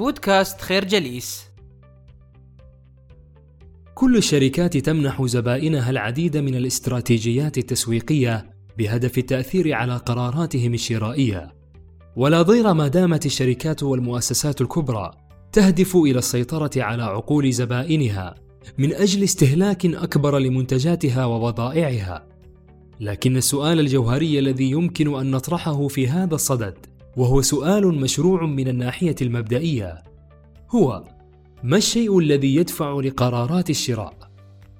بودكاست خير جليس. كل الشركات تمنح زبائنها العديد من الاستراتيجيات التسويقية بهدف التأثير على قراراتهم الشرائية. ولا ضير ما دامت الشركات والمؤسسات الكبرى تهدف إلى السيطرة على عقول زبائنها من أجل استهلاك أكبر لمنتجاتها وبضائعها لكن السؤال الجوهري الذي يمكن أن نطرحه في هذا الصدد وهو سؤال مشروع من الناحية المبدئية. هو ما الشيء الذي يدفع لقرارات الشراء؟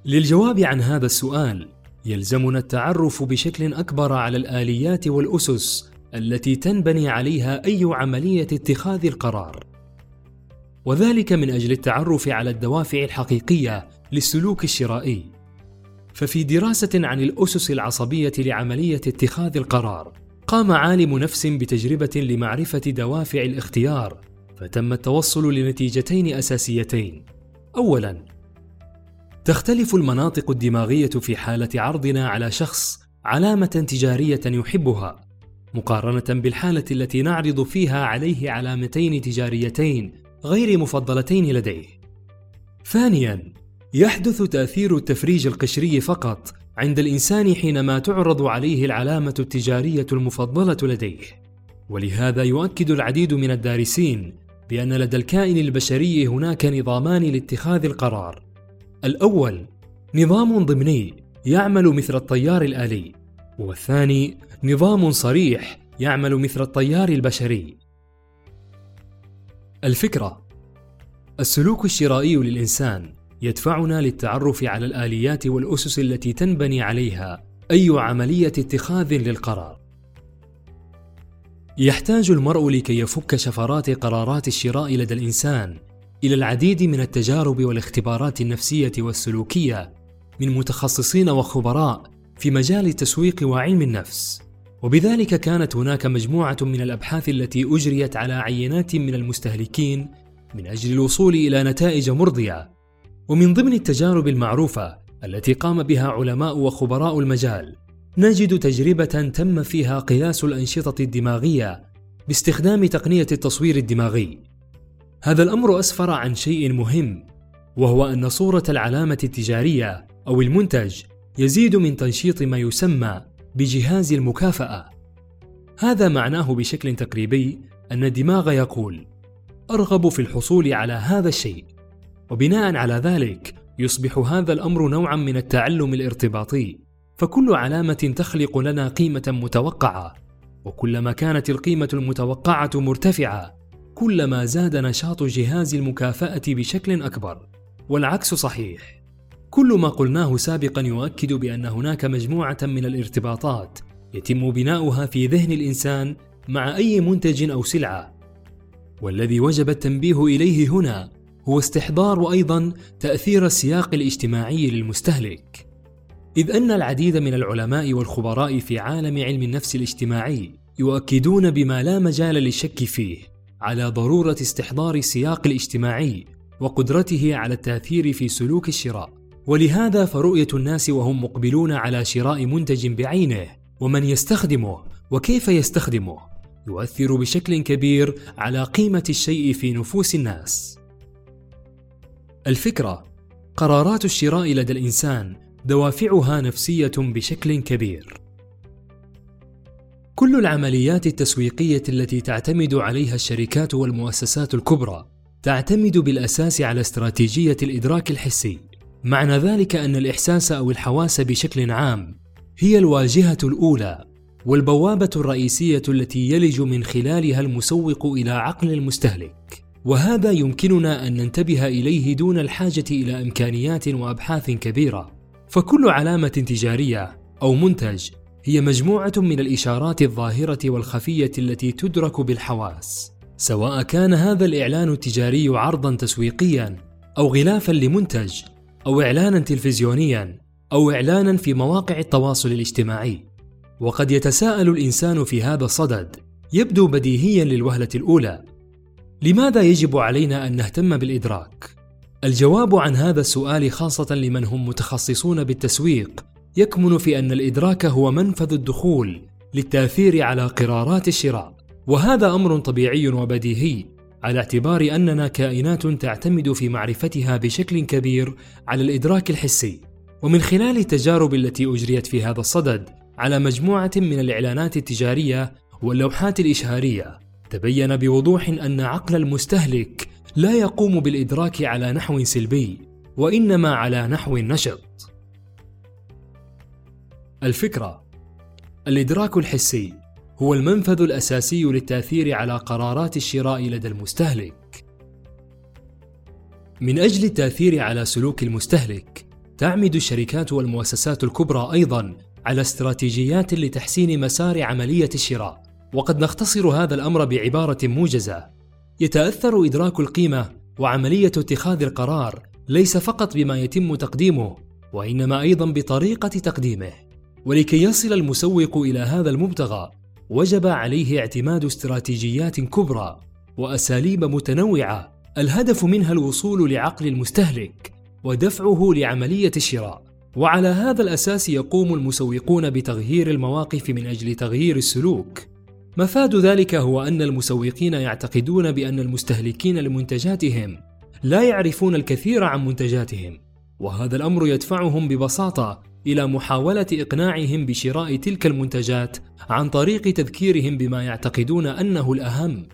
للجواب عن هذا السؤال يلزمنا التعرف بشكل أكبر على الآليات والأسس التي تنبني عليها أي عملية اتخاذ القرار. وذلك من أجل التعرف على الدوافع الحقيقية للسلوك الشرائي. ففي دراسة عن الأسس العصبية لعملية اتخاذ القرار قام عالم نفس بتجربة لمعرفة دوافع الاختيار فتم التوصل لنتيجتين أساسيتين. اولا تختلف المناطق الدماغية في حالة عرضنا على شخص علامة تجارية يحبها مقارنة بالحالة التي نعرض فيها عليه علامتين تجاريتين غير مفضلتين لديه. ثانيا يحدث تأثير التفريج القشري فقط عند الإنسان حينما تعرض عليه العلامة التجارية المفضلة لديه. ولهذا يؤكد العديد من الدارسين بأن لدى الكائن البشري هناك نظامان لاتخاذ القرار. الأول نظام ضمني يعمل مثل الطيار الآلي والثاني نظام صريح يعمل مثل الطيار البشري. الفكرة السلوك الشرائي للإنسان يدفعنا للتعرف على الآليات والأسس التي تنبني عليها أي عملية اتخاذ للقرار. يحتاج المرء لكي يفك شفرات قرارات الشراء لدى الإنسان إلى العديد من التجارب والاختبارات النفسية والسلوكية من متخصصين وخبراء في مجال التسويق وعلم النفس. وبذلك كانت هناك مجموعة من الأبحاث التي أجريت على عينات من المستهلكين من أجل الوصول إلى نتائج مرضية ومن ضمن التجارب المعروفة التي قام بها علماء وخبراء المجال نجد تجربة تم فيها قياس الأنشطة الدماغية باستخدام تقنية التصوير الدماغي. هذا الأمر أسفر عن شيء مهم وهو أن صورة العلامة التجارية أو المنتج يزيد من تنشيط ما يسمى بجهاز المكافأة. هذا معناه بشكل تقريبي أن الدماغ يقول أرغب في الحصول على هذا الشيء. وبناء على ذلك يصبح هذا الأمر نوعا من التعلم الارتباطي فكل علامة تخلق لنا قيمة متوقعة وكلما كانت القيمة المتوقعة مرتفعة كلما زاد نشاط جهاز المكافأة بشكل أكبر. والعكس صحيح. كل ما قلناه سابقا يؤكد بأن هناك مجموعة من الارتباطات يتم بناؤها في ذهن الإنسان مع أي منتج أو سلعة والذي وجب التنبيه إليه هنا هو استحضار أيضا تأثير السياق الاجتماعي للمستهلك. إذ أن العديد من العلماء والخبراء في عالم علم النفس الاجتماعي يؤكدون بما لا مجال للشك فيه على ضرورة استحضار السياق الاجتماعي وقدرته على التأثير في سلوك الشراء. ولهذا فرؤية الناس وهم مقبلون على شراء منتج بعينه ومن يستخدمه وكيف يستخدمه يؤثر بشكل كبير على قيمة الشيء في نفوس الناس. الفكرة قرارات الشراء لدى الإنسان دوافعها نفسية بشكل كبير. كل العمليات التسويقية التي تعتمد عليها الشركات والمؤسسات الكبرى تعتمد بالأساس على استراتيجية الإدراك الحسي. معنى ذلك أن الإحساس أو الحواس بشكل عام هي الواجهة الأولى والبوابة الرئيسية التي يلج من خلالها المسوق إلى عقل المستهلك. وهذا يمكننا أن ننتبه إليه دون الحاجة إلى إمكانيات وأبحاث كبيرة. فكل علامة تجارية أو منتج هي مجموعة من الإشارات الظاهرة والخفية التي تدرك بالحواس. سواء كان هذا الإعلان التجاري عرضا تسويقيا أو غلافا لمنتج أو اعلانا تلفزيونيا أو اعلانا في مواقع التواصل الاجتماعي. وقد يتساءل الإنسان في هذا الصدد. يبدو بديهيا للوهلة الأولى. لماذا يجب علينا أن نهتم بالإدراك؟ الجواب عن هذا السؤال خاصة لمن هم متخصصون بالتسويق يكمن في أن الإدراك هو منفذ الدخول للتأثير على قرارات الشراء وهذا أمر طبيعي وبديهي على اعتبار أننا كائنات تعتمد في معرفتها بشكل كبير على الإدراك الحسي. ومن خلال التجارب التي أجريت في هذا الصدد على مجموعة من الإعلانات التجارية واللوحات الإشهارية تبين بوضوح أن عقل المستهلك لا يقوم بالإدراك على نحو سلبي وإنما على نحو نشط الفكرة الإدراك الحسي هو المنفذ الأساسي للتأثير على قرارات الشراء لدى المستهلك. من أجل التأثير على سلوك المستهلك تعمد الشركات والمؤسسات الكبرى أيضا على استراتيجيات لتحسين مسار عملية الشراء. وقد نختصر هذا الأمر بعبارة موجزة. يتأثر إدراك القيمة وعملية اتخاذ القرار ليس فقط بما يتم تقديمه وإنما أيضا بطريقة تقديمه. ولكي يصل المسوق إلى هذا المبتغى وجب عليه اعتماد استراتيجيات كبرى وأساليب متنوعة الهدف منها الوصول لعقل المستهلك ودفعه لعملية الشراء. وعلى هذا الأساس يقوم المسوقون بتغيير المواقف من أجل تغيير السلوك. مفاد ذلك هو أن المسوقين يعتقدون بأن المستهلكين لمنتجاتهم لا يعرفون الكثير عن منتجاتهم وهذا الأمر يدفعهم ببساطة إلى محاولة إقناعهم بشراء تلك المنتجات عن طريق تذكيرهم بما يعتقدون أنه الأهم.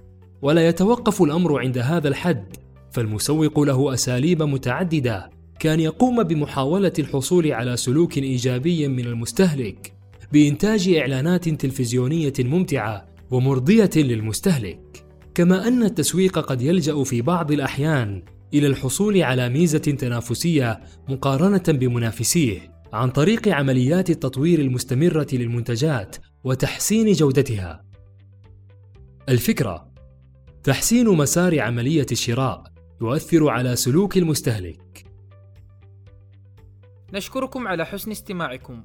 ولا يتوقف الأمر عند هذا الحد فالمسوق له أساليب متعددة كان يقوم بمحاولة الحصول على سلوك إيجابي من المستهلك. بإنتاج إعلانات تلفزيونية ممتعة ومرضية للمستهلك كما أن التسويق قد يلجأ في بعض الأحيان إلى الحصول على ميزة تنافسية مقارنة بمنافسيه عن طريق عمليات التطوير المستمرة للمنتجات وتحسين جودتها. الفكرة: تحسين مسار عملية الشراء يؤثر على سلوك المستهلك. نشكركم على حسن استماعكم.